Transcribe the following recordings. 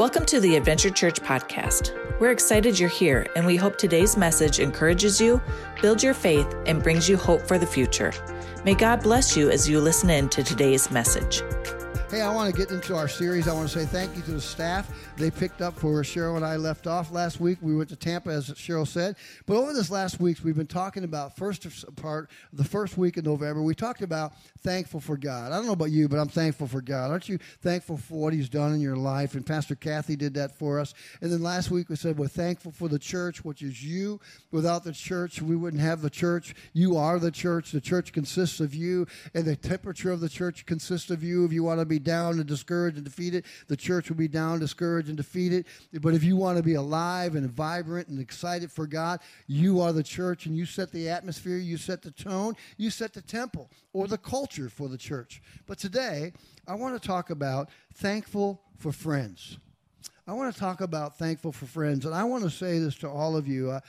Welcome to the Adventure Church podcast. We're excited you're here, and we hope today's message encourages you, builds your faith, and brings you hope for the future. May God bless you as you listen in to today's message. Hey, I want to get into our series. I want to say thank you to the staff. They picked up where Cheryl and I left off last week. We went to Tampa, as Cheryl said. But over this last week, we've been talking about first part, the first week of November. We talked about thankful for God. I don't know about you, but I'm thankful for God. Aren't you thankful for what He's done in your life? And Pastor Kathy did that for us. And then last week we said we're thankful for the church, which is you. Without the church, we wouldn't have the church. You are the church. The church consists of you, and the temperature of the church consists of you. If you want to be down and discouraged and defeated, the church will be down, discouraged, and defeated. But if you want to be alive and vibrant and excited for God, you are the church and you set the atmosphere, you set the tone, you set the temple or the culture for the church. But today, I want to talk about thankful for friends. I want to talk about thankful for friends. And I want to say this to all of you. Uh,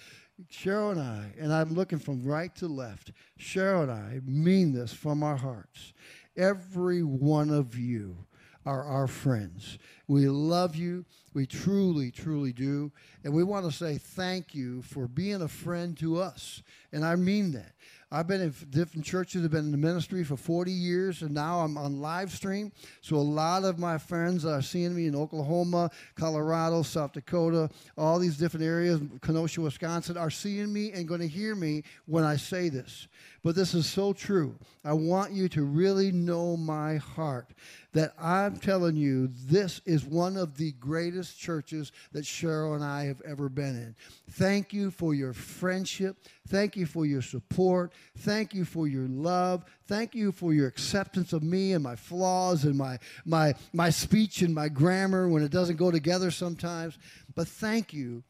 Cheryl and I, and I'm looking from right to left, Cheryl and I mean this from our hearts. Every one of you are our friends. We love you. We truly, truly do. And we want to say thank you for being a friend to us. And I mean that. I've been in different churches, I've been in the ministry for 40 years, and now I'm on live stream. So a lot of my friends are seeing me in Oklahoma, Colorado, South Dakota, all these different areas, Kenosha, Wisconsin, are seeing me and going to hear me when I say this. But this is so true. I want you to really know my heart that I'm telling you, this is one of the greatest churches that Cheryl and I have ever been in. Thank you for your friendship. Thank you for your support. Thank you for your love. Thank you for your acceptance of me and my flaws and my, my, my speech and my grammar when it doesn't go together sometimes. But thank you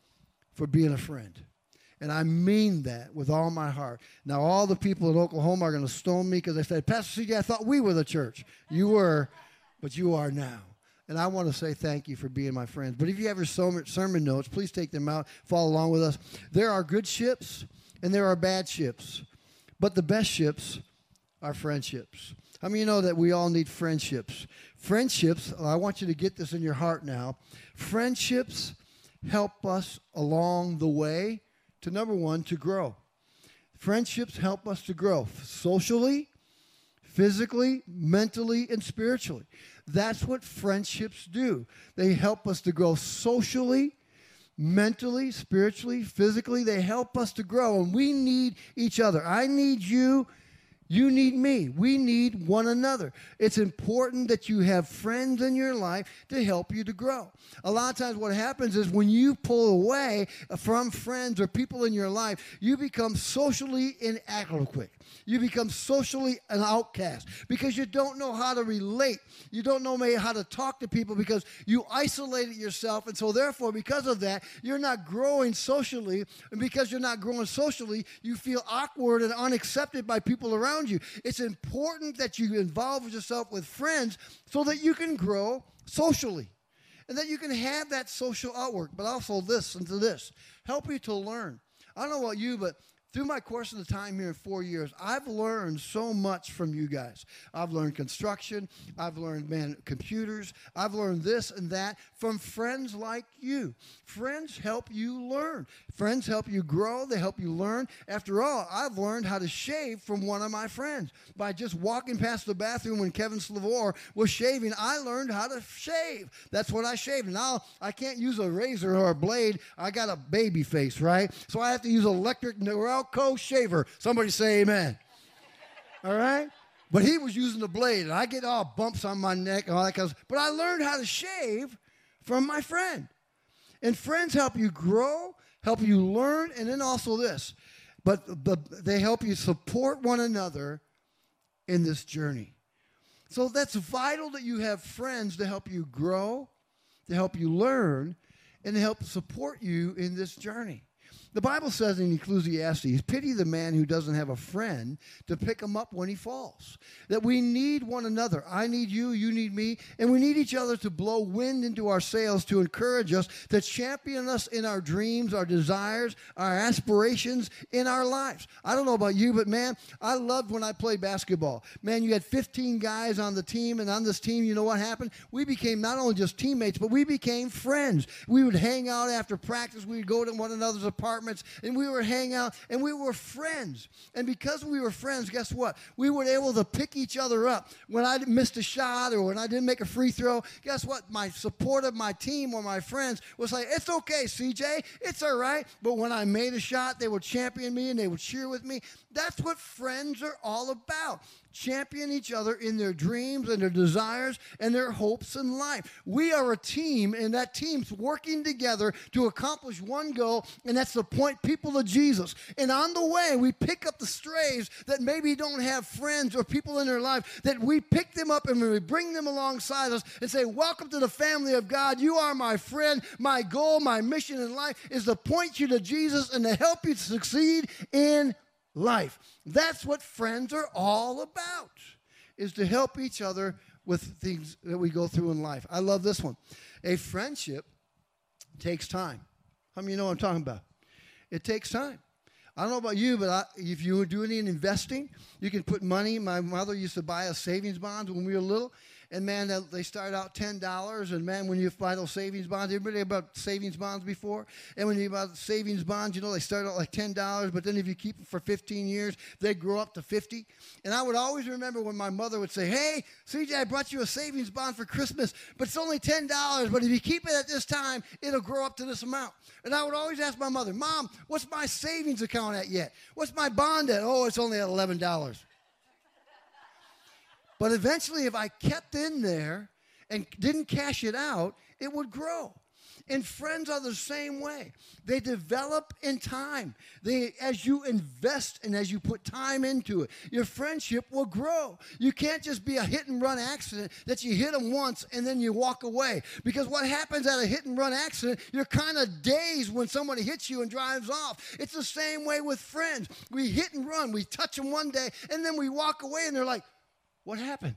for being a friend. And I mean that with all my heart. Now, all the people in Oklahoma are going to stone me because they said, Pastor CJ, I thought we were the church. You were, but you are now. And I want to say thank you for being my friends. But if you have your sermon notes, please take them out, follow along with us. There are good ships and there are bad ships, but the best ships are friendships. How I many you know that we all need friendships? Friendships, I want you to get this in your heart now. Friendships help us along the way to number one, to grow. Friendships help us to grow socially, physically, mentally, and spiritually. That's what friendships do. They help us to grow socially, mentally, spiritually, physically. They help us to grow, and we need each other. I need you you need me. We need one another. It's important that you have friends in your life to help you to grow. A lot of times, what happens is when you pull away from friends or people in your life, you become socially inadequate. You become socially an outcast because you don't know how to relate. You don't know how to talk to people because you isolated yourself. And so, therefore, because of that, you're not growing socially. And because you're not growing socially, you feel awkward and unaccepted by people around you. It's important that you involve yourself with friends so that you can grow socially and that you can have that social outwork. But also, this and to this help you to learn. I don't know about you, but through my course of the time here in four years, I've learned so much from you guys. I've learned construction, I've learned man computers, I've learned this and that from friends like you. Friends help you learn. Friends help you grow, they help you learn. After all, I've learned how to shave from one of my friends. By just walking past the bathroom when Kevin Slavor was shaving, I learned how to shave. That's what I shaved. Now I can't use a razor or a blade. I got a baby face, right? So I have to use electric Velcro shaver. Somebody say amen. All right? But he was using the blade, and I get all bumps on my neck and all that kind of But I learned how to shave from my friend. And friends help you grow, help you learn, and then also this. But, but they help you support one another in this journey. So that's vital that you have friends to help you grow, to help you learn, and to help support you in this journey. The Bible says in Ecclesiastes, pity the man who doesn't have a friend to pick him up when he falls. That we need one another. I need you, you need me, and we need each other to blow wind into our sails to encourage us, to champion us in our dreams, our desires, our aspirations in our lives. I don't know about you, but man, I loved when I played basketball. Man, you had 15 guys on the team, and on this team, you know what happened? We became not only just teammates, but we became friends. We would hang out after practice, we would go to one another's apartments apartments and we were hanging out and we were friends. And because we were friends, guess what? We were able to pick each other up. When I missed a shot or when I didn't make a free throw, guess what? My support of my team or my friends was like, it's okay, CJ, it's all right. But when I made a shot, they would champion me and they would cheer with me. That's what friends are all about champion each other in their dreams and their desires and their hopes in life. We are a team, and that team's working together to accomplish one goal, and that's to point people to Jesus. And on the way, we pick up the strays that maybe don't have friends or people in their life, that we pick them up and we bring them alongside us and say, Welcome to the family of God. You are my friend. My goal, my mission in life is to point you to Jesus and to help you succeed in life. That's what friends are all about, is to help each other with things that we go through in life. I love this one. A friendship takes time. How many you know what I'm talking about? It takes time. I don't know about you, but I, if you do any investing, you can put money. My mother used to buy us savings bonds when we were little, and man, they start out ten dollars. And man, when you buy those savings bonds, everybody about savings bonds before. And when you buy savings bonds, you know they start out like ten dollars, but then if you keep them for fifteen years, they grow up to fifty. And I would always remember when my mother would say, "Hey, CJ, I brought you a savings bond for Christmas, but it's only ten dollars. But if you keep it at this time, it'll grow up to this amount." And I would always ask my mother, "Mom, what's my savings account at yet? What's my bond at? Oh, it's only at eleven dollars." But eventually, if I kept in there and didn't cash it out, it would grow. And friends are the same way. They develop in time. They, as you invest and as you put time into it, your friendship will grow. You can't just be a hit and run accident that you hit them once and then you walk away. Because what happens at a hit and run accident, you're kind of dazed when somebody hits you and drives off. It's the same way with friends. We hit and run, we touch them one day, and then we walk away and they're like, what happened?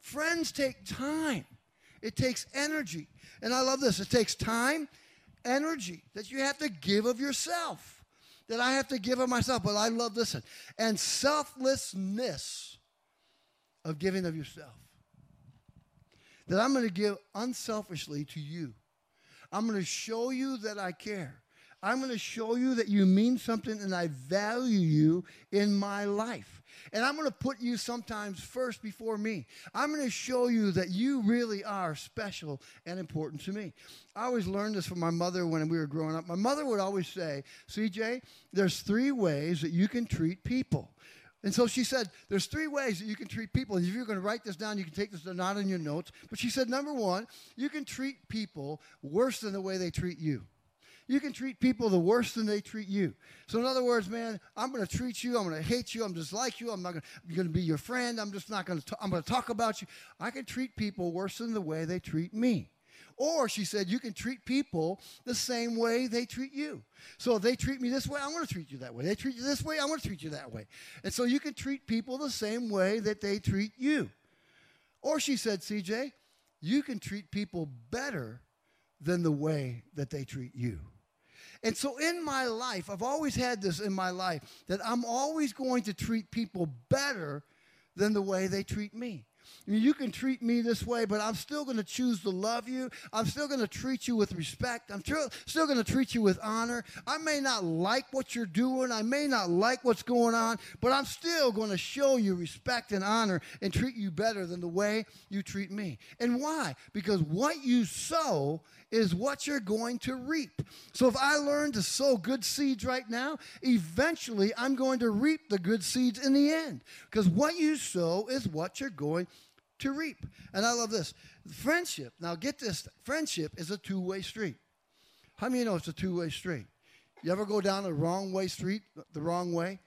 Friends take time, it takes energy. And I love this it takes time, energy that you have to give of yourself, that I have to give of myself. But I love this and selflessness of giving of yourself. That I'm going to give unselfishly to you. I'm going to show you that I care. I'm going to show you that you mean something and I value you in my life. And I'm going to put you sometimes first before me. I'm going to show you that you really are special and important to me. I always learned this from my mother when we were growing up. My mother would always say, CJ, there's three ways that you can treat people. And so she said, There's three ways that you can treat people. If you're going to write this down, you can take this not in your notes. But she said, Number one, you can treat people worse than the way they treat you. You can treat people the worse than they treat you. So, in other words, man, I'm going to treat you. I'm going to hate you. I'm just like you. I'm not going to be your friend. I'm just not going to. I'm going to talk about you. I can treat people worse than the way they treat me. Or she said, you can treat people the same way they treat you. So if they treat me this way, I'm going to treat you that way. They treat you this way, I'm going to treat you that way. And so you can treat people the same way that they treat you. Or she said, CJ, you can treat people better than the way that they treat you. And so in my life, I've always had this in my life that I'm always going to treat people better than the way they treat me. I mean, you can treat me this way, but I'm still going to choose to love you. I'm still going to treat you with respect. I'm tr- still going to treat you with honor. I may not like what you're doing. I may not like what's going on, but I'm still going to show you respect and honor and treat you better than the way you treat me. And why? Because what you sow is what you're going to reap. So if I learn to sow good seeds right now, eventually I'm going to reap the good seeds in the end. Because what you sow is what you're going to reap. And I love this. Friendship, now get this friendship is a two way street. How many of you know it's a two way street? You ever go down the wrong way street, the wrong way?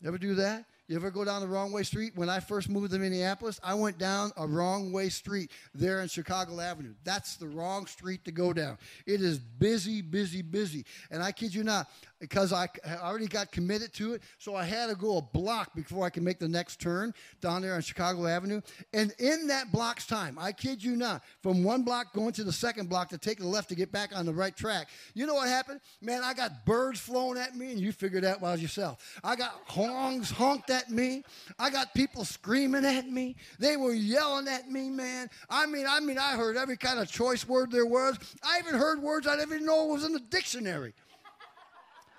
You ever do that? You ever go down the wrong way street? When I first moved to Minneapolis, I went down a wrong way street there in Chicago Avenue. That's the wrong street to go down. It is busy, busy, busy. And I kid you not, because I already got committed to it. So I had to go a block before I could make the next turn down there on Chicago Avenue. And in that block's time, I kid you not, from one block going to the second block to take the left to get back on the right track, you know what happened? Man, I got birds flowing at me, and you figured that out yourself. I got honks honked at me. I got people screaming at me. They were yelling at me, man. I mean, I mean, I heard every kind of choice word there was. I even heard words I didn't even know was in the dictionary.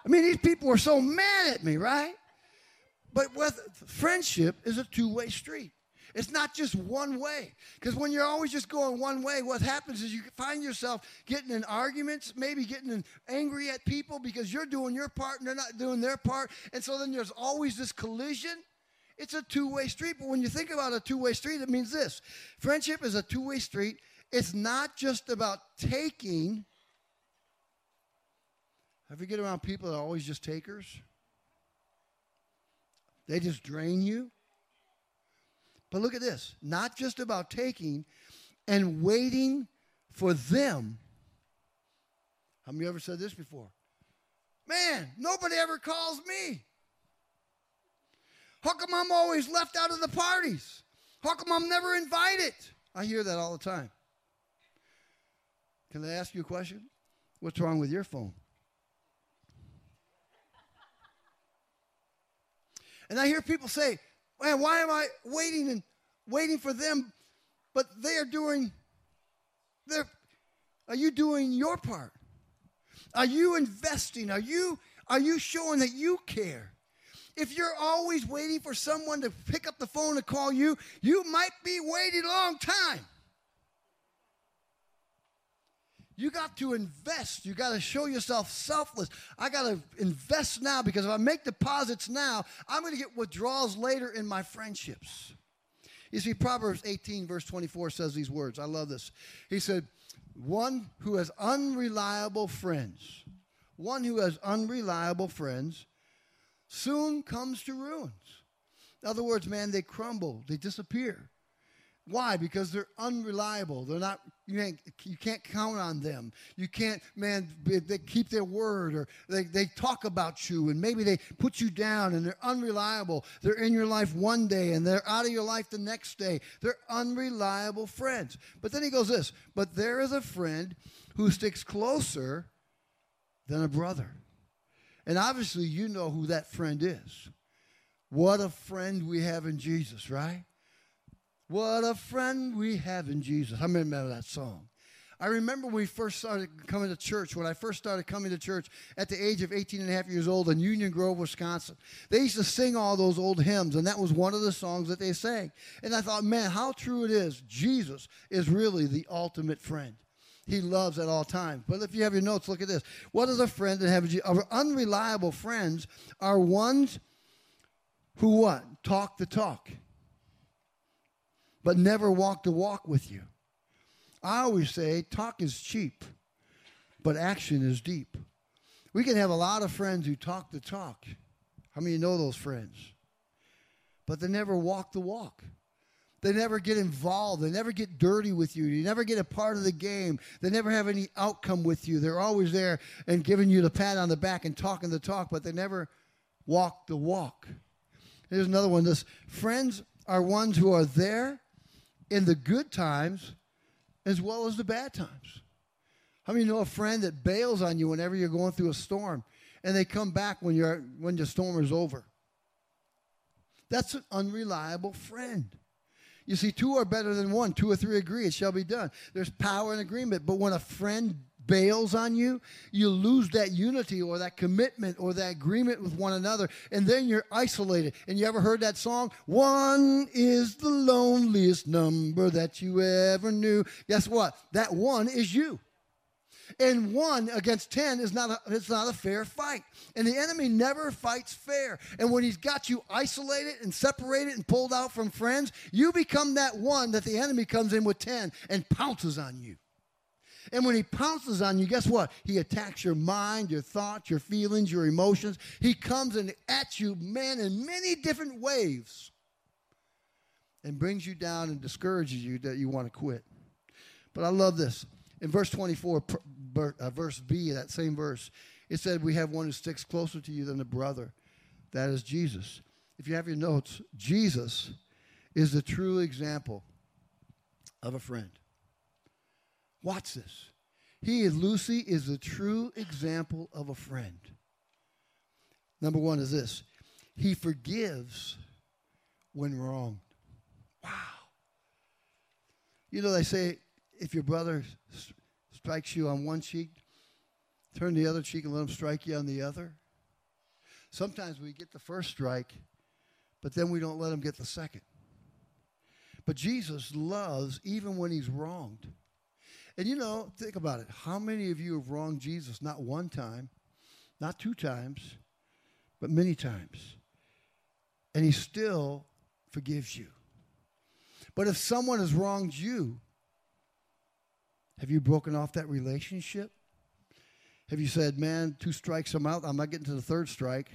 I mean, these people were so mad at me, right? But with friendship is a two-way street. It's not just one way. Because when you're always just going one way, what happens is you find yourself getting in arguments, maybe getting angry at people because you're doing your part and they're not doing their part. And so then there's always this collision. It's a two way street. But when you think about a two way street, it means this friendship is a two way street. It's not just about taking, have you get around people that are always just takers? They just drain you. But look at this not just about taking and waiting for them. Have you ever said this before? Man, nobody ever calls me. How come I'm always left out of the parties? How come I'm never invited? I hear that all the time. Can I ask you a question? What's wrong with your phone? And I hear people say, man, why am I waiting and waiting for them? But they are doing their, are you doing your part? Are you investing? Are you, are you showing that you care? If you're always waiting for someone to pick up the phone to call you, you might be waiting a long time. You got to invest. You got to show yourself selfless. I got to invest now because if I make deposits now, I'm going to get withdrawals later in my friendships. You see, Proverbs 18, verse 24 says these words. I love this. He said, One who has unreliable friends, one who has unreliable friends soon comes to ruins. In other words, man, they crumble, they disappear. Why? Because they're unreliable. They're not. You can't, you can't count on them. You can't, man. They keep their word, or they, they talk about you, and maybe they put you down, and they're unreliable. They're in your life one day, and they're out of your life the next day. They're unreliable friends. But then he goes this. But there is a friend who sticks closer than a brother, and obviously you know who that friend is. What a friend we have in Jesus, right? What a friend we have in Jesus. I remember that song. I remember when we first started coming to church, when I first started coming to church at the age of 18 and a half years old in Union Grove, Wisconsin. They used to sing all those old hymns, and that was one of the songs that they sang. And I thought, man, how true it is. Jesus is really the ultimate friend. He loves at all times. But if you have your notes, look at this. What is a friend that have our unreliable friends are ones who what? Talk the talk but never walk the walk with you. I always say talk is cheap, but action is deep. We can have a lot of friends who talk the talk. How many know those friends? But they never walk the walk. They never get involved. They never get dirty with you. You never get a part of the game. They never have any outcome with you. They're always there and giving you the pat on the back and talking the talk, but they never walk the walk. Here's another one. This friends are ones who are there in the good times as well as the bad times. How many know a friend that bails on you whenever you're going through a storm and they come back when you're when the storm is over? That's an unreliable friend. You see, two are better than one. Two or three agree, it shall be done. There's power in agreement. But when a friend bails on you, you lose that unity or that commitment or that agreement with one another, and then you're isolated. And you ever heard that song? One is the loneliest number that you ever knew. Guess what? That one is you. And one against ten is not a, it's not a fair fight. And the enemy never fights fair. And when he's got you isolated and separated and pulled out from friends, you become that one that the enemy comes in with ten and pounces on you. And when he pounces on you, guess what? He attacks your mind, your thoughts, your feelings, your emotions. He comes and at you, man, in many different ways and brings you down and discourages you that you want to quit. But I love this. In verse 24, uh, verse B, that same verse, it said, We have one who sticks closer to you than a brother. That is Jesus. If you have your notes, Jesus is the true example of a friend. Watch this. He Lucy is the true example of a friend. Number one is this. He forgives when wronged. Wow. You know, they say if your brother strikes you on one cheek, turn the other cheek and let him strike you on the other. Sometimes we get the first strike, but then we don't let him get the second. But Jesus loves even when he's wronged. And you know, think about it. How many of you have wronged Jesus? Not one time, not two times, but many times. And he still forgives you. But if someone has wronged you, have you broken off that relationship? Have you said, man, two strikes, I'm out. I'm not getting to the third strike.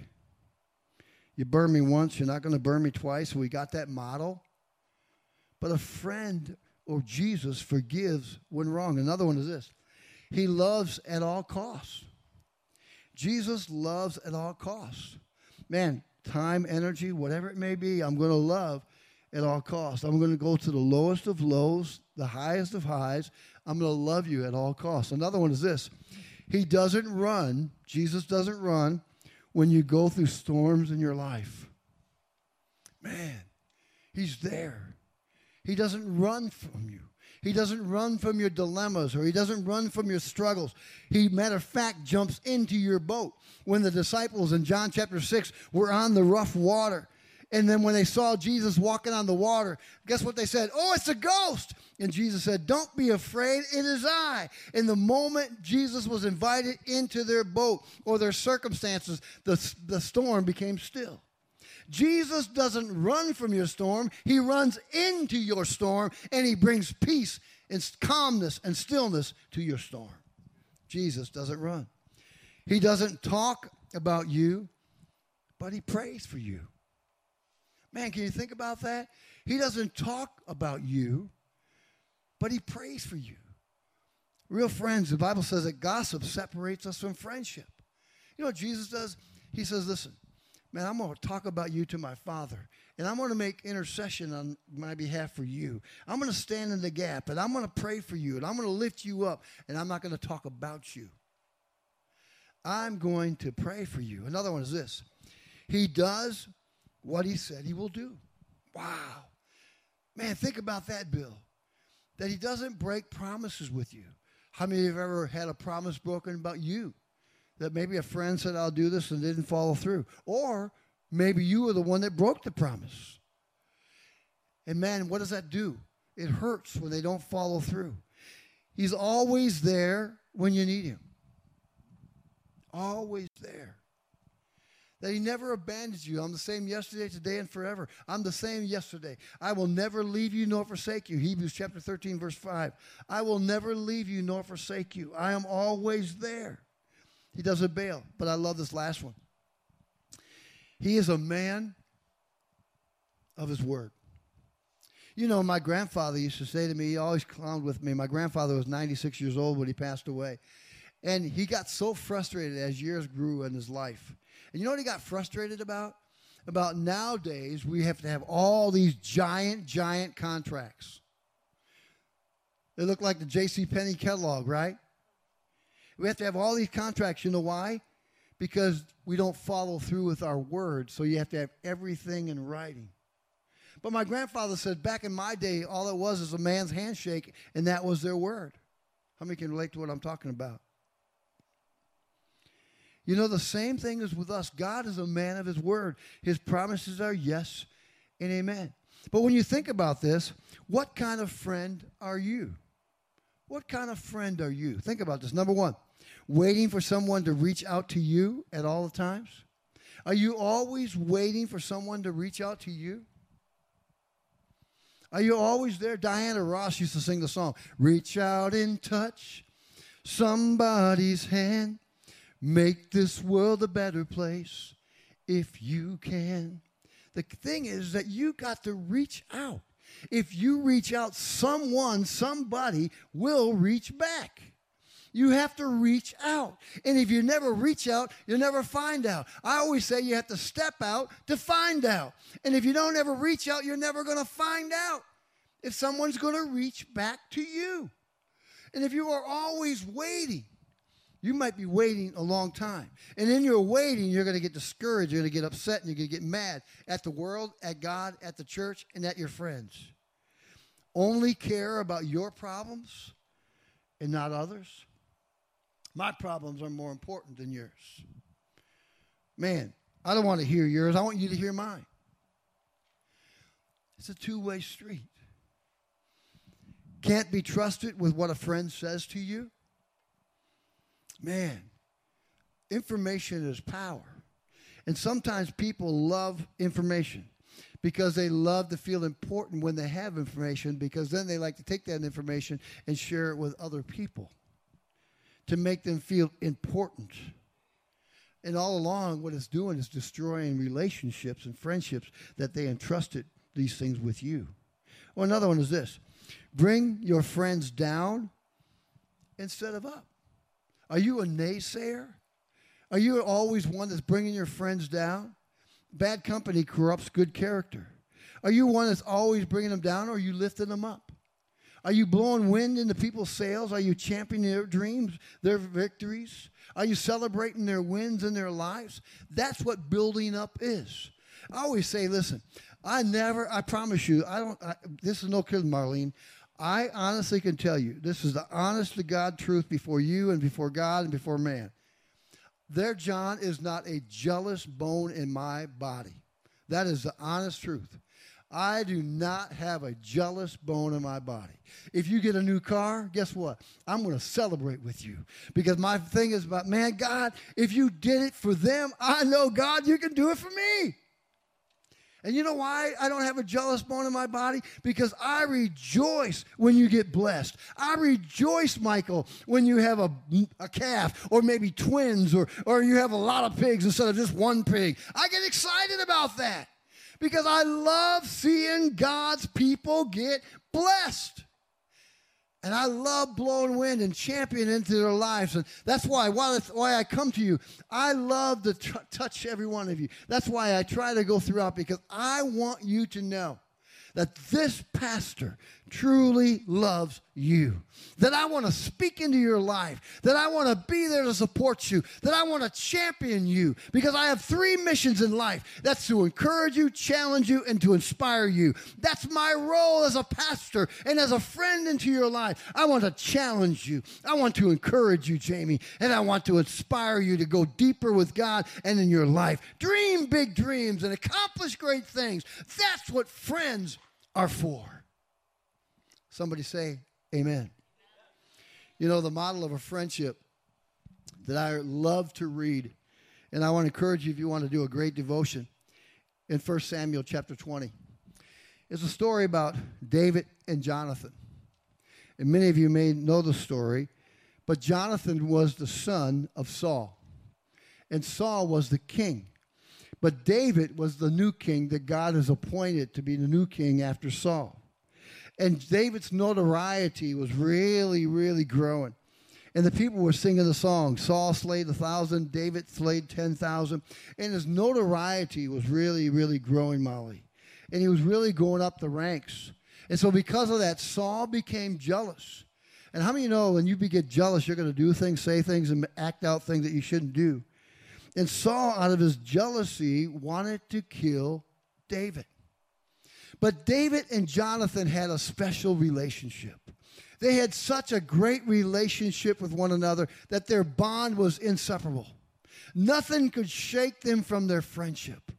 You burn me once, you're not going to burn me twice. We got that model. But a friend or Jesus forgives when wrong. Another one is this He loves at all costs. Jesus loves at all costs. Man, time, energy, whatever it may be, I'm going to love at all costs. I'm going to go to the lowest of lows, the highest of highs. I'm going to love you at all costs. Another one is this He doesn't run, Jesus doesn't run when you go through storms in your life. Man, He's there. He doesn't run from you. He doesn't run from your dilemmas or he doesn't run from your struggles. He, matter of fact, jumps into your boat. When the disciples in John chapter 6 were on the rough water, and then when they saw Jesus walking on the water, guess what they said? Oh, it's a ghost. And Jesus said, Don't be afraid, it is I. And the moment Jesus was invited into their boat or their circumstances, the, the storm became still. Jesus doesn't run from your storm, He runs into your storm and He brings peace and calmness and stillness to your storm. Jesus doesn't run. He doesn't talk about you, but He prays for you. Man, can you think about that? He doesn't talk about you, but He prays for you. Real friends, the Bible says that gossip separates us from friendship. You know what Jesus does? He says, Listen, man, I'm going to talk about you to my Father, and I'm going to make intercession on my behalf for you. I'm going to stand in the gap, and I'm going to pray for you, and I'm going to lift you up, and I'm not going to talk about you. I'm going to pray for you. Another one is this He does what He said He will do. Wow. Man, think about that, Bill. That He doesn't break promises with you. How many of you have ever had a promise broken about you? That maybe a friend said, I'll do this and didn't follow through. Or maybe you were the one that broke the promise. And man, what does that do? It hurts when they don't follow through. He's always there when you need him. Always there. That he never abandons you. I'm the same yesterday, today, and forever. I'm the same yesterday. I will never leave you nor forsake you. Hebrews chapter 13, verse 5. I will never leave you nor forsake you. I am always there. He doesn't bail. But I love this last one. He is a man of his word. You know, my grandfather used to say to me, he always clowned with me. My grandfather was 96 years old when he passed away. And he got so frustrated as years grew in his life. And you know what he got frustrated about? About nowadays, we have to have all these giant, giant contracts. They look like the J.C. Penney catalog, right? We have to have all these contracts. You know why? Because we don't follow through with our word. So you have to have everything in writing. But my grandfather said back in my day, all it was is a man's handshake, and that was their word. How many can relate to what I'm talking about? You know, the same thing is with us. God is a man of his word. His promises are yes and amen. But when you think about this, what kind of friend are you? What kind of friend are you? Think about this. Number one, waiting for someone to reach out to you at all the times? Are you always waiting for someone to reach out to you? Are you always there? Diana Ross used to sing the song, Reach out and touch somebody's hand. Make this world a better place if you can. The thing is that you got to reach out. If you reach out, someone, somebody will reach back. You have to reach out. And if you never reach out, you'll never find out. I always say you have to step out to find out. And if you don't ever reach out, you're never going to find out if someone's going to reach back to you. And if you are always waiting, you might be waiting a long time. And in your waiting, you're going to get discouraged, you're going to get upset, and you're going to get mad at the world, at God, at the church, and at your friends. Only care about your problems and not others. My problems are more important than yours. Man, I don't want to hear yours. I want you to hear mine. It's a two way street. Can't be trusted with what a friend says to you. Man, information is power. And sometimes people love information because they love to feel important when they have information because then they like to take that information and share it with other people to make them feel important. And all along, what it's doing is destroying relationships and friendships that they entrusted these things with you. Well, another one is this bring your friends down instead of up. Are you a naysayer? Are you always one that's bringing your friends down? Bad company corrupts good character. Are you one that's always bringing them down or are you lifting them up? Are you blowing wind into people's sails? Are you championing their dreams, their victories? Are you celebrating their wins in their lives? That's what building up is. I always say, listen, I never, I promise you, I don't, I, this is no kidding, Marlene. I honestly can tell you, this is the honest to God truth before you and before God and before man. There, John, is not a jealous bone in my body. That is the honest truth. I do not have a jealous bone in my body. If you get a new car, guess what? I'm going to celebrate with you because my thing is about, man, God, if you did it for them, I know, God, you can do it for me. And you know why I don't have a jealous bone in my body? Because I rejoice when you get blessed. I rejoice, Michael, when you have a, a calf or maybe twins or, or you have a lot of pigs instead of just one pig. I get excited about that because I love seeing God's people get blessed. And I love blowing wind and championing into their lives. And that's why, why, why I come to you. I love to t- touch every one of you. That's why I try to go throughout because I want you to know that this pastor truly loves you. That I want to speak into your life. That I want to be there to support you. That I want to champion you. Because I have three missions in life that's to encourage you, challenge you, and to inspire you. That's my role as a pastor and as a friend into your life. I want to challenge you. I want to encourage you, Jamie. And I want to inspire you to go deeper with God and in your life. Dream big dreams and accomplish great things. That's what friends are for. Somebody say, Amen. You know, the model of a friendship that I love to read, and I want to encourage you if you want to do a great devotion in 1 Samuel chapter 20. It's a story about David and Jonathan. And many of you may know the story, but Jonathan was the son of Saul, and Saul was the king. But David was the new king that God has appointed to be the new king after Saul. And David's notoriety was really, really growing. And the people were singing the song Saul slayed a thousand, David slayed 10,000. And his notoriety was really, really growing, Molly. And he was really going up the ranks. And so, because of that, Saul became jealous. And how many you know when you get jealous, you're going to do things, say things, and act out things that you shouldn't do? And Saul, out of his jealousy, wanted to kill David. But David and Jonathan had a special relationship. They had such a great relationship with one another that their bond was inseparable. Nothing could shake them from their friendship.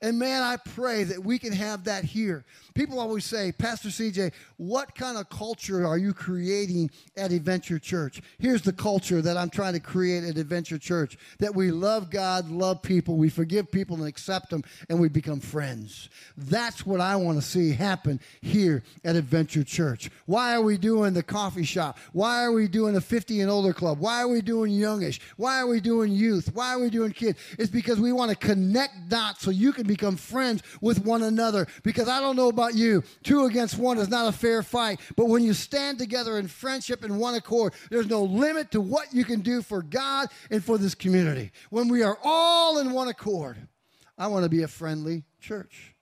And man, I pray that we can have that here. People always say, Pastor CJ, what kind of culture are you creating at Adventure Church? Here's the culture that I'm trying to create at Adventure Church that we love God, love people, we forgive people and accept them, and we become friends. That's what I want to see happen here at Adventure Church. Why are we doing the coffee shop? Why are we doing the 50 and older club? Why are we doing youngish? Why are we doing youth? Why are we doing kids? It's because we want to connect dots so you can become friends with one another. Because I don't know about you. Two against one is not a fair fight. But when you stand together in friendship and one accord, there's no limit to what you can do for God and for this community. When we are all in one accord, I want to be a friendly church.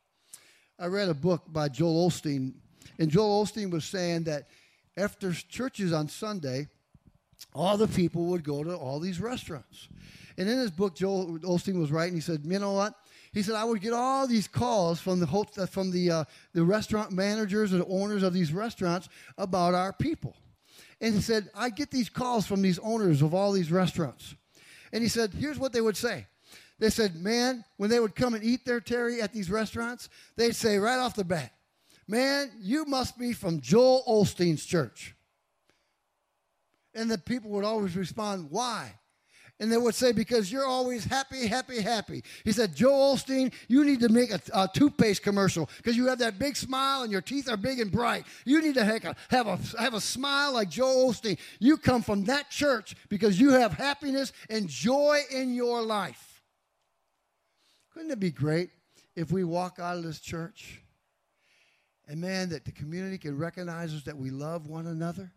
I read a book by Joel Osteen, and Joel Osteen was saying that after churches on Sunday, all the people would go to all these restaurants. And in his book, Joel Osteen was writing, he said, You know what? He said, I would get all these calls from the, uh, from the, uh, the restaurant managers and owners of these restaurants about our people. And he said, I get these calls from these owners of all these restaurants. And he said, here's what they would say. They said, man, when they would come and eat their Terry at these restaurants, they'd say right off the bat, man, you must be from Joel Osteen's church. And the people would always respond, why? And they would say, because you're always happy, happy, happy. He said, Joe Osteen, you need to make a, a toothpaste commercial because you have that big smile and your teeth are big and bright. You need to have a, have a, have a smile like Joe Osteen. You come from that church because you have happiness and joy in your life. Couldn't it be great if we walk out of this church and, man, that the community can recognize us that we love one another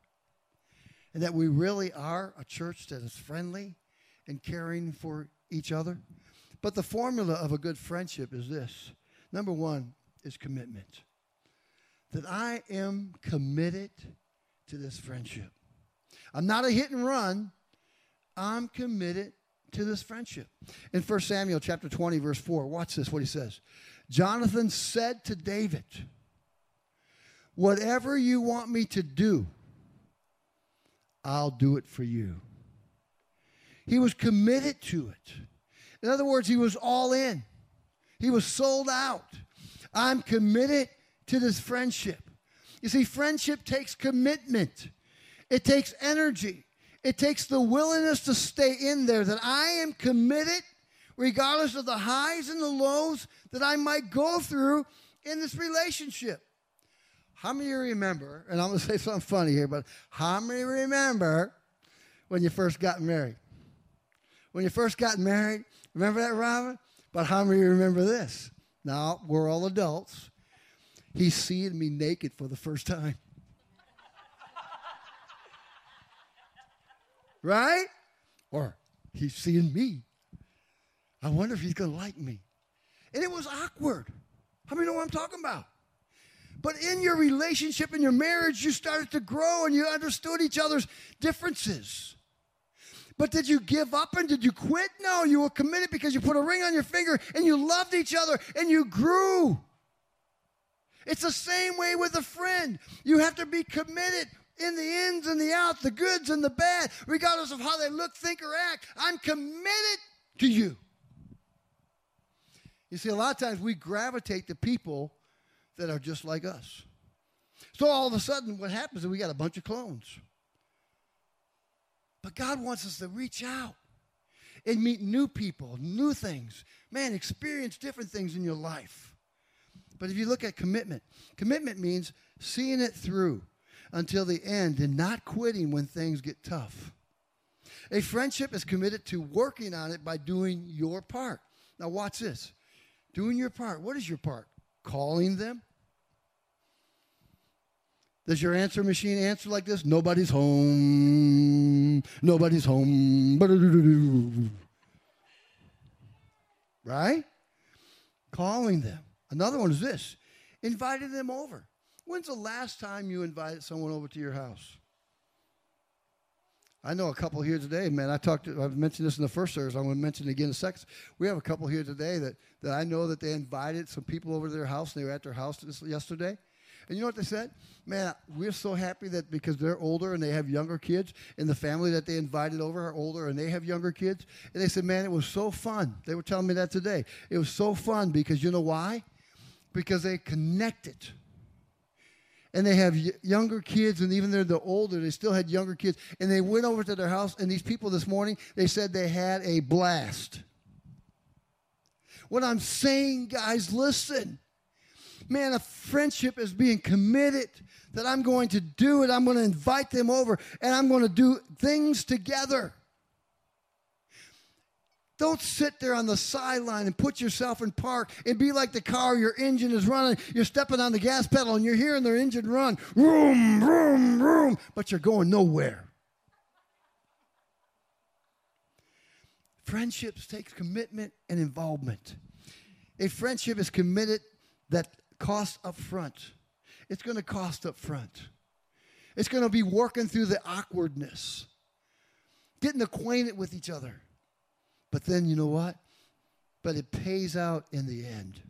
and that we really are a church that is friendly? And caring for each other. But the formula of a good friendship is this number one is commitment. That I am committed to this friendship. I'm not a hit and run. I'm committed to this friendship. In 1 Samuel chapter 20, verse 4, watch this, what he says. Jonathan said to David, Whatever you want me to do, I'll do it for you. He was committed to it. In other words, he was all in, he was sold out. I'm committed to this friendship. You see, friendship takes commitment, it takes energy, it takes the willingness to stay in there that I am committed, regardless of the highs and the lows that I might go through in this relationship. How many of you remember, and I'm going to say something funny here, but how many remember when you first got married? When you first got married. Remember that, Robin? But how many of you remember this? Now, we're all adults. He's seeing me naked for the first time. right? Or he's seeing me. I wonder if he's going to like me. And it was awkward. How many know what I'm talking about? But in your relationship, in your marriage, you started to grow and you understood each other's differences. But did you give up and did you quit? No, you were committed because you put a ring on your finger and you loved each other and you grew. It's the same way with a friend. You have to be committed in the ins and the outs, the goods and the bad, regardless of how they look, think, or act. I'm committed to you. You see, a lot of times we gravitate to people that are just like us. So all of a sudden, what happens is we got a bunch of clones. But God wants us to reach out and meet new people, new things. Man, experience different things in your life. But if you look at commitment, commitment means seeing it through until the end and not quitting when things get tough. A friendship is committed to working on it by doing your part. Now, watch this. Doing your part. What is your part? Calling them, does your answer machine answer like this? Nobody's home. Nobody's home. Right? Calling them. Another one is this inviting them over. When's the last time you invited someone over to your house? I know a couple here today, man. I talked. To, I've mentioned this in the first service. I'm going to mention it again in a second. We have a couple here today that, that I know that they invited some people over to their house. And they were at their house yesterday, And you know what they said? Man, we're so happy that because they're older and they have younger kids, and the family that they invited over are older and they have younger kids. And they said, man, it was so fun. They were telling me that today. It was so fun because you know why? Because they connected and they have younger kids, and even though they're the older, they still had younger kids. And they went over to their house, and these people this morning, they said they had a blast. What I'm saying, guys, listen. Man, a friendship is being committed that I'm going to do it. I'm going to invite them over, and I'm going to do things together. Don't sit there on the sideline and put yourself in park and be like the car. Your engine is running. You're stepping on the gas pedal and you're hearing their engine run. Room, room, room. But you're going nowhere. Friendships takes commitment and involvement. A friendship is committed that costs up front. It's going to cost up front. It's going to be working through the awkwardness, getting acquainted with each other. But then you know what? But it pays out in the end.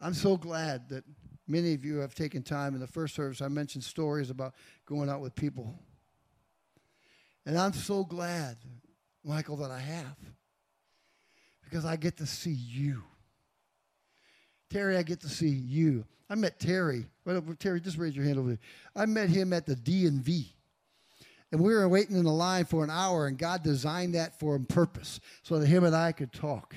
I'm so glad that many of you have taken time in the first service. I mentioned stories about going out with people. And I'm so glad, Michael, that I have. Because I get to see you. Terry, I get to see you. I met Terry. Right over, Terry, just raise your hand over there. I met him at the DMV. And we were waiting in the line for an hour, and God designed that for a purpose so that him and I could talk.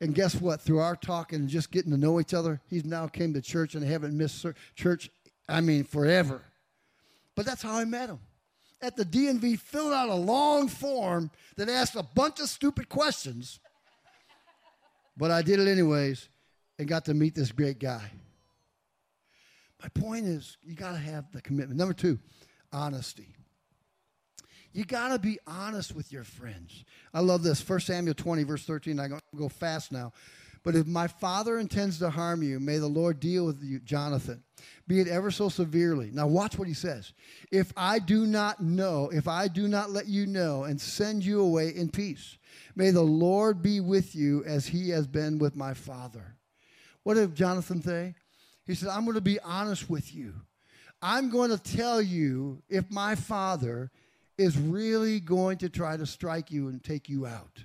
And guess what? Through our talking and just getting to know each other, he's now came to church and haven't missed church, I mean, forever. But that's how I met him. At the DMV, filled out a long form that asked a bunch of stupid questions. But I did it anyways and got to meet this great guy. My point is, you got to have the commitment. Number two, honesty. You got to be honest with your friends. I love this. 1 Samuel 20, verse 13. I gonna go fast now. But if my father intends to harm you, may the Lord deal with you, Jonathan, be it ever so severely. Now, watch what he says. If I do not know, if I do not let you know and send you away in peace, may the Lord be with you as he has been with my father. What did Jonathan say? He said, I'm going to be honest with you. I'm going to tell you if my father is really going to try to strike you and take you out.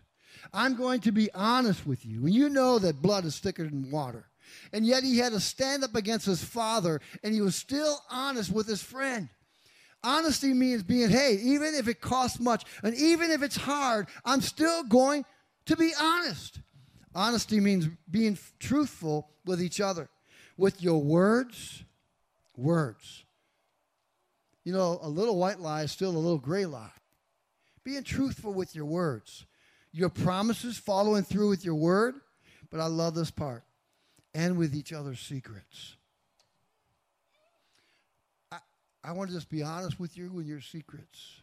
I'm going to be honest with you. And you know that blood is thicker than water. And yet he had to stand up against his father, and he was still honest with his friend. Honesty means being, hey, even if it costs much, and even if it's hard, I'm still going to be honest. Honesty means being truthful with each other, with your words, words, you know, a little white lie is still a little gray lie. Being truthful with your words, your promises, following through with your word. But I love this part and with each other's secrets. I, I want to just be honest with you and your secrets.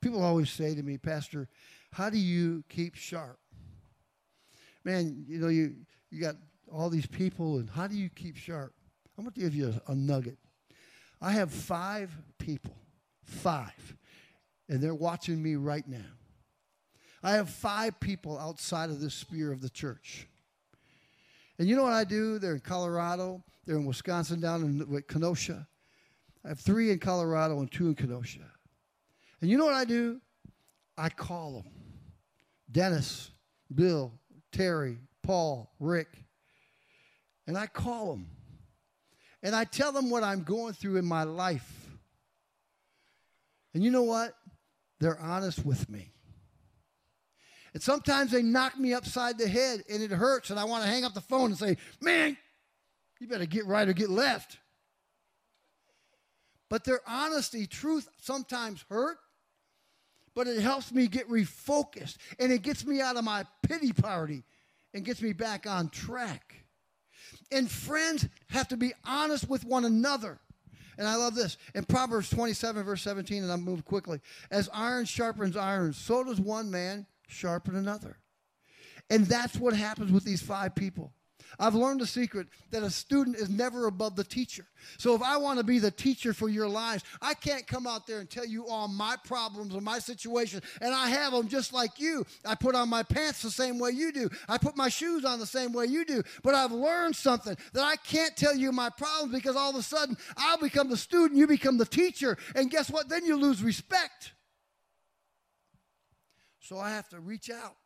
People always say to me, Pastor, how do you keep sharp? Man, you know, you, you got all these people, and how do you keep sharp? I'm going to give you a, a nugget. I have five people, five, and they're watching me right now. I have five people outside of this sphere of the church. And you know what I do? They're in Colorado, they're in Wisconsin, down in Kenosha. I have three in Colorado and two in Kenosha. And you know what I do? I call them Dennis, Bill, Terry, Paul, Rick. And I call them and I tell them what I'm going through in my life. And you know what? They're honest with me. And sometimes they knock me upside the head and it hurts, and I want to hang up the phone and say, Man, you better get right or get left. But their honesty, truth sometimes hurt, but it helps me get refocused and it gets me out of my pity party and gets me back on track. And friends have to be honest with one another. And I love this. In Proverbs 27, verse 17, and I'm moving quickly. As iron sharpens iron, so does one man sharpen another. And that's what happens with these five people. I've learned the secret that a student is never above the teacher. So if I want to be the teacher for your lives, I can't come out there and tell you all my problems and my situation, and I have them just like you. I put on my pants the same way you do. I put my shoes on the same way you do. But I've learned something that I can't tell you my problems because all of a sudden I'll become the student, you become the teacher, and guess what? Then you lose respect. So I have to reach out.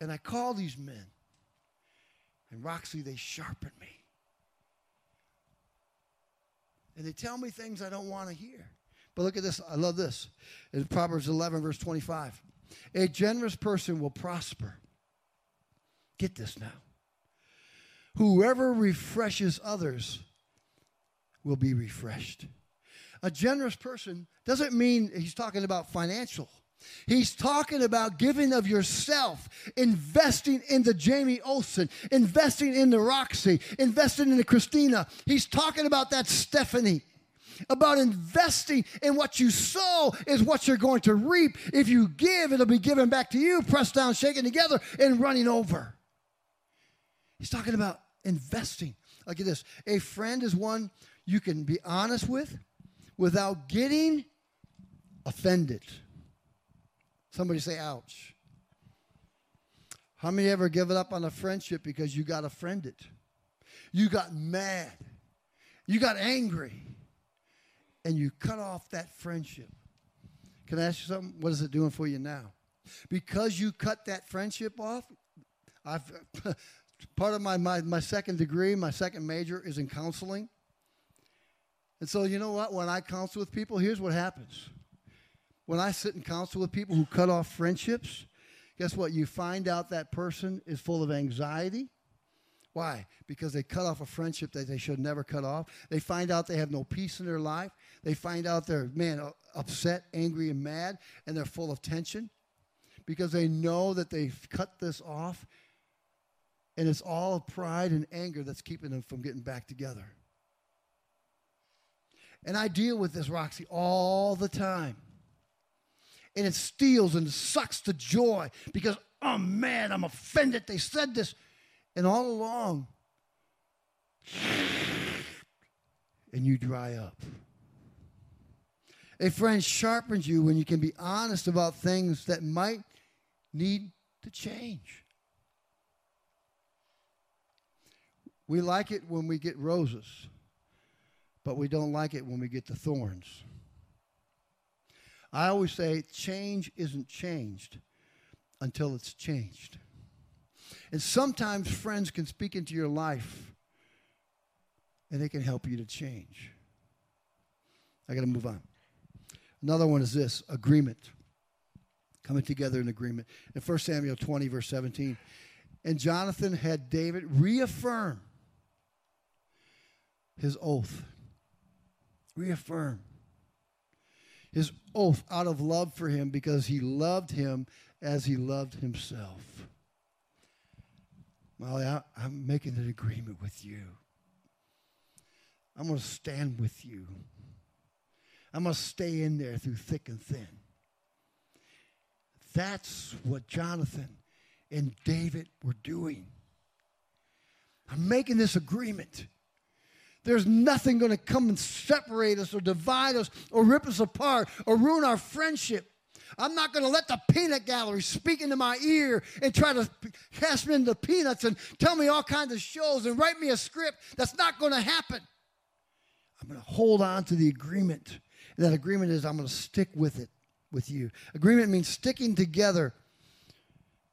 And I call these men. And Roxy, they sharpen me. And they tell me things I don't want to hear. But look at this. I love this. In Proverbs 11, verse 25. A generous person will prosper. Get this now. Whoever refreshes others will be refreshed. A generous person doesn't mean he's talking about financial. He's talking about giving of yourself, investing in the Jamie Olson, investing in the Roxy, investing in the Christina. He's talking about that Stephanie, about investing in what you sow is what you're going to reap. If you give, it'll be given back to you, pressed down, shaken together, and running over. He's talking about investing. Look at this. A friend is one you can be honest with without getting offended. Somebody say, ouch. How many ever given up on a friendship because you got offended? You got mad. You got angry. And you cut off that friendship. Can I ask you something? What is it doing for you now? Because you cut that friendship off, I've part of my, my, my second degree, my second major is in counseling. And so you know what? When I counsel with people, here's what happens when I sit and counsel with people who cut off friendships, guess what? You find out that person is full of anxiety. Why? Because they cut off a friendship that they should never cut off. They find out they have no peace in their life. They find out they're, man, upset, angry, and mad, and they're full of tension because they know that they've cut this off. And it's all pride and anger that's keeping them from getting back together. And I deal with this, Roxy, all the time and it steals and sucks the joy because, oh man, I'm offended. They said this. And all along, and you dry up. A friend sharpens you when you can be honest about things that might need to change. We like it when we get roses, but we don't like it when we get the thorns. I always say change isn't changed until it's changed. And sometimes friends can speak into your life and they can help you to change. I got to move on. Another one is this agreement. Coming together in agreement. In 1 Samuel 20, verse 17. And Jonathan had David reaffirm his oath. Reaffirm his oath out of love for him because he loved him as he loved himself. Molly, I, am making an agreement with you. I'm going to stand with you. I'm going to stay in there through thick and thin. That's what Jonathan and David were doing. I'm making this agreement. There's nothing going to come and separate us or divide us or rip us apart or ruin our friendship. I'm not going to let the peanut gallery speak into my ear and try to cast me into peanuts and tell me all kinds of shows and write me a script. That's not going to happen. I'm going to hold on to the agreement. And that agreement is I'm going to stick with it with you. Agreement means sticking together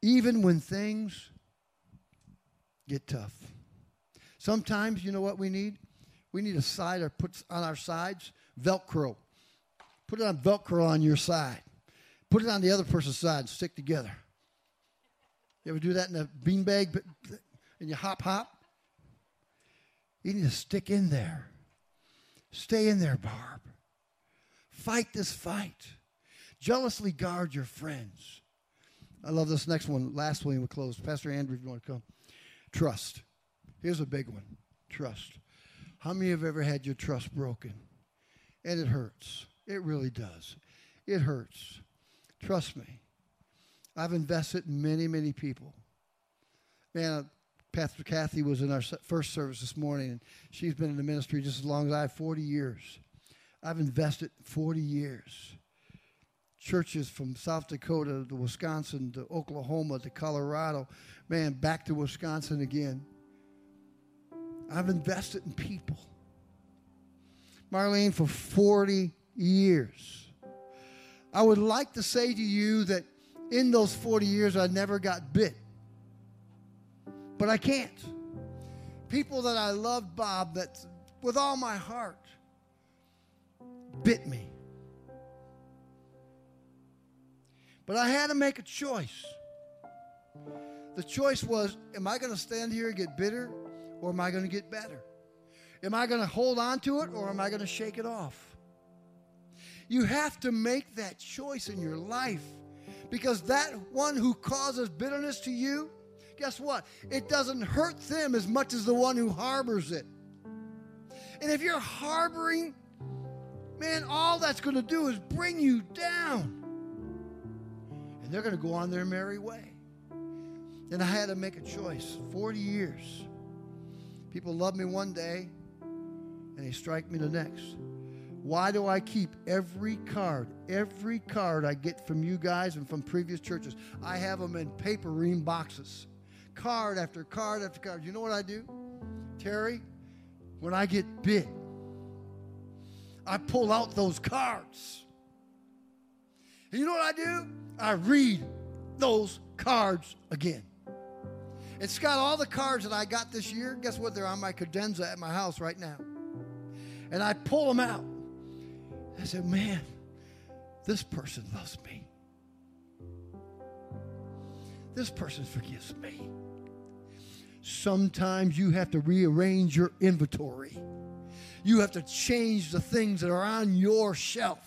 even when things get tough. Sometimes, you know what we need? We need a side or put on our sides Velcro. Put it on Velcro on your side. Put it on the other person's side and stick together. You ever do that in a beanbag and you hop hop? You need to stick in there. Stay in there, Barb. Fight this fight. Jealously guard your friends. I love this next one. Last one we close. Pastor Andrew, if you want to come. Trust. Here's a big one. Trust. How many have ever had your trust broken? And it hurts. It really does. It hurts. Trust me. I've invested in many, many people. Man, uh, Pastor Kathy was in our first service this morning, and she's been in the ministry just as long as I have 40 years. I've invested 40 years. Churches from South Dakota to Wisconsin to Oklahoma to Colorado, man, back to Wisconsin again. I've invested in people. Marlene, for 40 years. I would like to say to you that in those 40 years, I never got bit. But I can't. People that I loved, Bob, that with all my heart bit me. But I had to make a choice. The choice was am I going to stand here and get bitter or am I going to get better? Am I going to hold on to it or am I going to shake it off? You have to make that choice in your life because that one who causes bitterness to you, guess what? It doesn't hurt them as much as the one who harbors it. And if you're harboring, man, all that's going to do is bring you down. And they're going to go on their merry way. And I had to make a choice 40 years. People love me one day, and they strike me the next. Why do I keep every card, every card I get from you guys and from previous churches? I have them in paper ream boxes, card after card after card. You know what I do, Terry? When I get bit, I pull out those cards. And you know what I do? I read those cards again. It's got all the cards that I got this year. Guess what? They're on my cadenza at my house right now and I pull them out. I said, Man, this person loves me. This person forgives me. Sometimes you have to rearrange your inventory. You have to change the things that are on your shelf.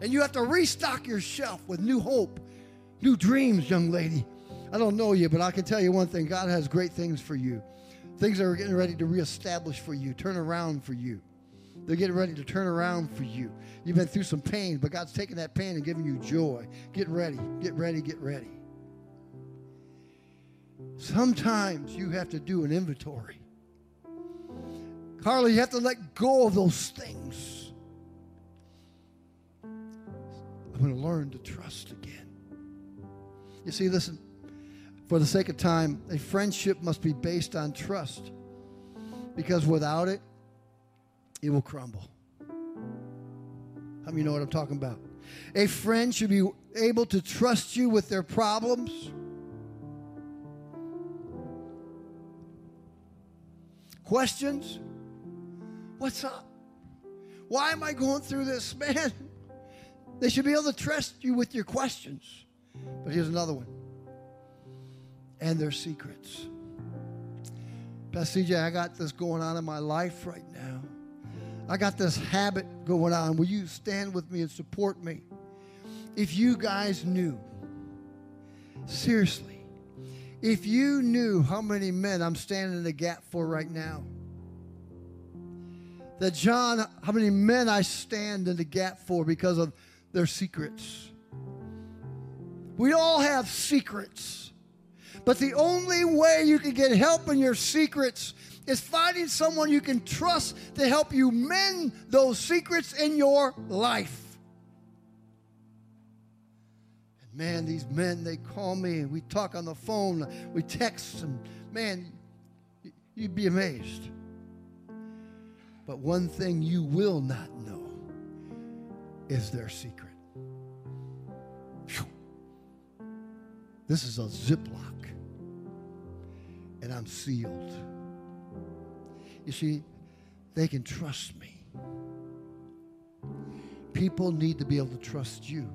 And you have to restock your shelf with new hope, new dreams, young lady. I don't know you, but I can tell you one thing God has great things for you. Things are getting ready to reestablish for you, turn around for you. They're getting ready to turn around for you. You've been through some pain, but God's taking that pain and giving you joy. Get ready, get ready, get ready. Sometimes you have to do an inventory. Carly, you have to let go of those things. I'm going to learn to trust again. You see, listen, for the sake of time, a friendship must be based on trust. Because without it, it will crumble. How many know what I'm talking about? A friend should be able to trust you with their problems. Questions? What's up? Why am I going through this? Man, they should be able to trust you with your questions. But here's another one and their secrets. Pastor CJ, I got this going on in my life right now. I got this habit going on. Will you stand with me and support me? If you guys knew, seriously, if you knew how many men I'm standing in the gap for right now, that John, how many men I stand in the gap for because of their secrets. We all have secrets. But the only way you can get help in your secrets is finding someone you can trust to help you mend those secrets in your life. And man, these men, they call me and we talk on the phone, we text, and man, you'd be amazed. But one thing you will not know is their secret. Whew. This is a Ziploc, and I'm sealed. You see, they can trust me. People need to be able to trust you.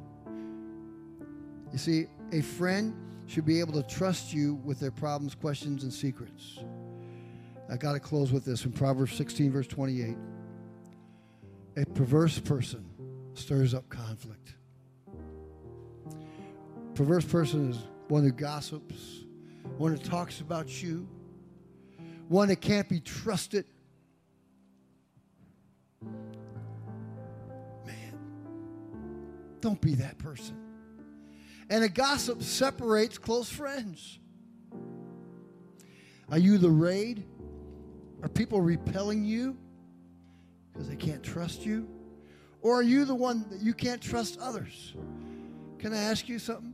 You see, a friend should be able to trust you with their problems, questions, and secrets. I got to close with this from Proverbs 16, verse 28. A perverse person stirs up conflict. Perverse person is one who gossips, one that talks about you, one that can't be trusted. Man, don't be that person. And a gossip separates close friends. Are you the raid? Are people repelling you because they can't trust you? Or are you the one that you can't trust others? Can I ask you something?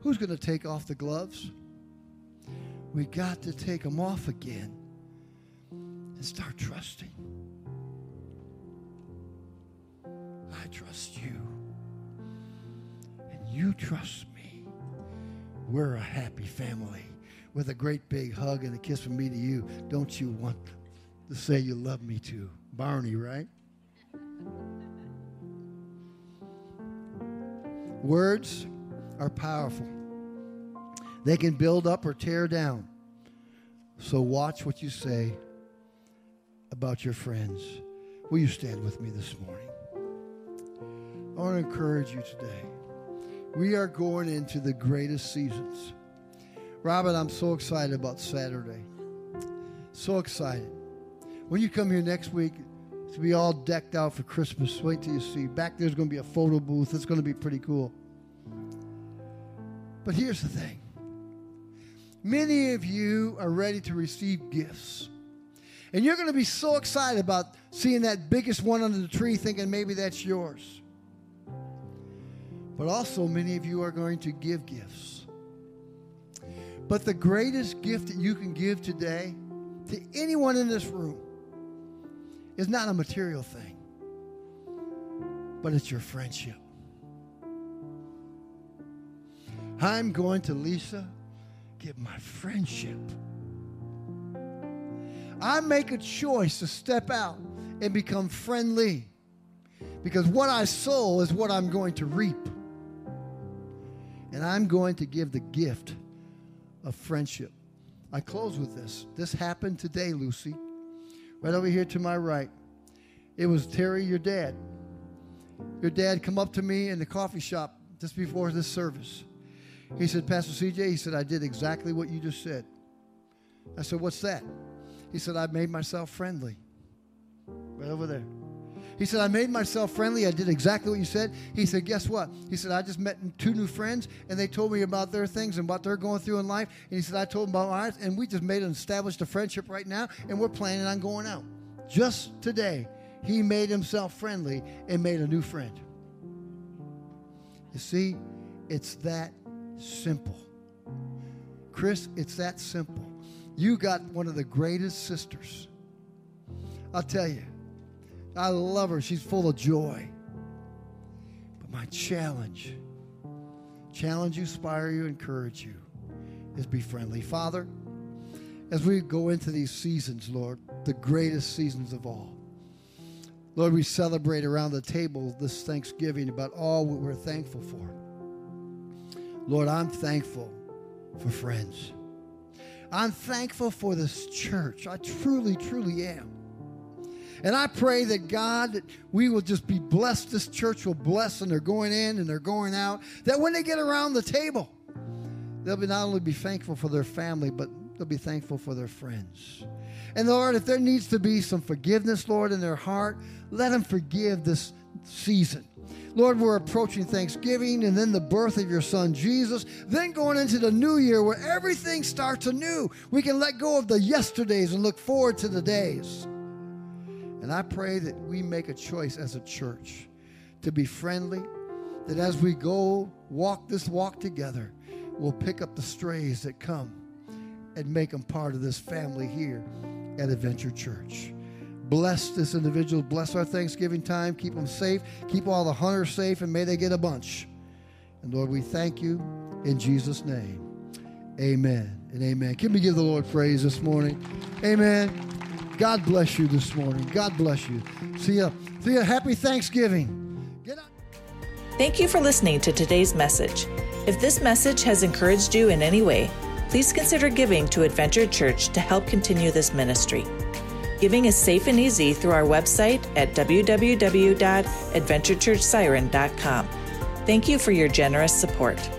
Who's going to take off the gloves? We got to take them off again and start trusting. I trust you. And you trust me. We're a happy family with a great big hug and a kiss from me to you. Don't you want to say you love me too? Barney, right? Words are powerful. They can build up or tear down. So watch what you say about your friends. Will you stand with me this morning? I want to encourage you today. We are going into the greatest seasons. Robin, I'm so excited about Saturday. So excited. When you come here next week, to be all decked out for Christmas. Wait till you see. Back there's going to be a photo booth. It's going to be pretty cool. But here's the thing many of you are ready to receive gifts. And you're going to be so excited about seeing that biggest one under the tree, thinking maybe that's yours. But also, many of you are going to give gifts. But the greatest gift that you can give today to anyone in this room is not a material thing, but it's your friendship. I'm going to Lisa give my friendship. I make a choice to step out and become friendly because what I sow is what I'm going to reap. And I'm going to give the gift of friendship. I close with this. This happened today, Lucy. Right over here to my right. It was Terry, your dad. Your dad come up to me in the coffee shop just before this service. He said, Pastor CJ, he said, I did exactly what you just said. I said, What's that? He said, I made myself friendly. Right over there. He said, I made myself friendly. I did exactly what you said. He said, Guess what? He said, I just met two new friends and they told me about their things and what they're going through in life. And he said, I told them about ours and we just made and established a friendship right now and we're planning on going out. Just today, he made himself friendly and made a new friend. You see, it's that simple. Chris, it's that simple. You got one of the greatest sisters. I'll tell you, I love her. She's full of joy. But my challenge, challenge you, inspire you, encourage you, is be friendly. Father, as we go into these seasons, Lord, the greatest seasons of all, Lord, we celebrate around the table this Thanksgiving about all we're thankful for. Lord, I'm thankful for friends. I'm thankful for this church. I truly, truly am. And I pray that God, that we will just be blessed. This church will bless, and they're going in and they're going out. That when they get around the table, they'll be not only be thankful for their family, but they'll be thankful for their friends. And Lord, if there needs to be some forgiveness, Lord, in their heart, let them forgive this season. Lord, we're approaching Thanksgiving and then the birth of your son Jesus, then going into the new year where everything starts anew. We can let go of the yesterdays and look forward to the days. And I pray that we make a choice as a church to be friendly, that as we go walk this walk together, we'll pick up the strays that come and make them part of this family here at Adventure Church. Bless this individual. Bless our Thanksgiving time. Keep them safe. Keep all the hunters safe, and may they get a bunch. And Lord, we thank you in Jesus' name. Amen and amen. Can we give the Lord praise this morning? Amen. God bless you this morning. God bless you. See ya. See ya. Happy Thanksgiving. Get up. Thank you for listening to today's message. If this message has encouraged you in any way, please consider giving to Adventure Church to help continue this ministry. Giving is safe and easy through our website at www.adventurechurchsiren.com. Thank you for your generous support.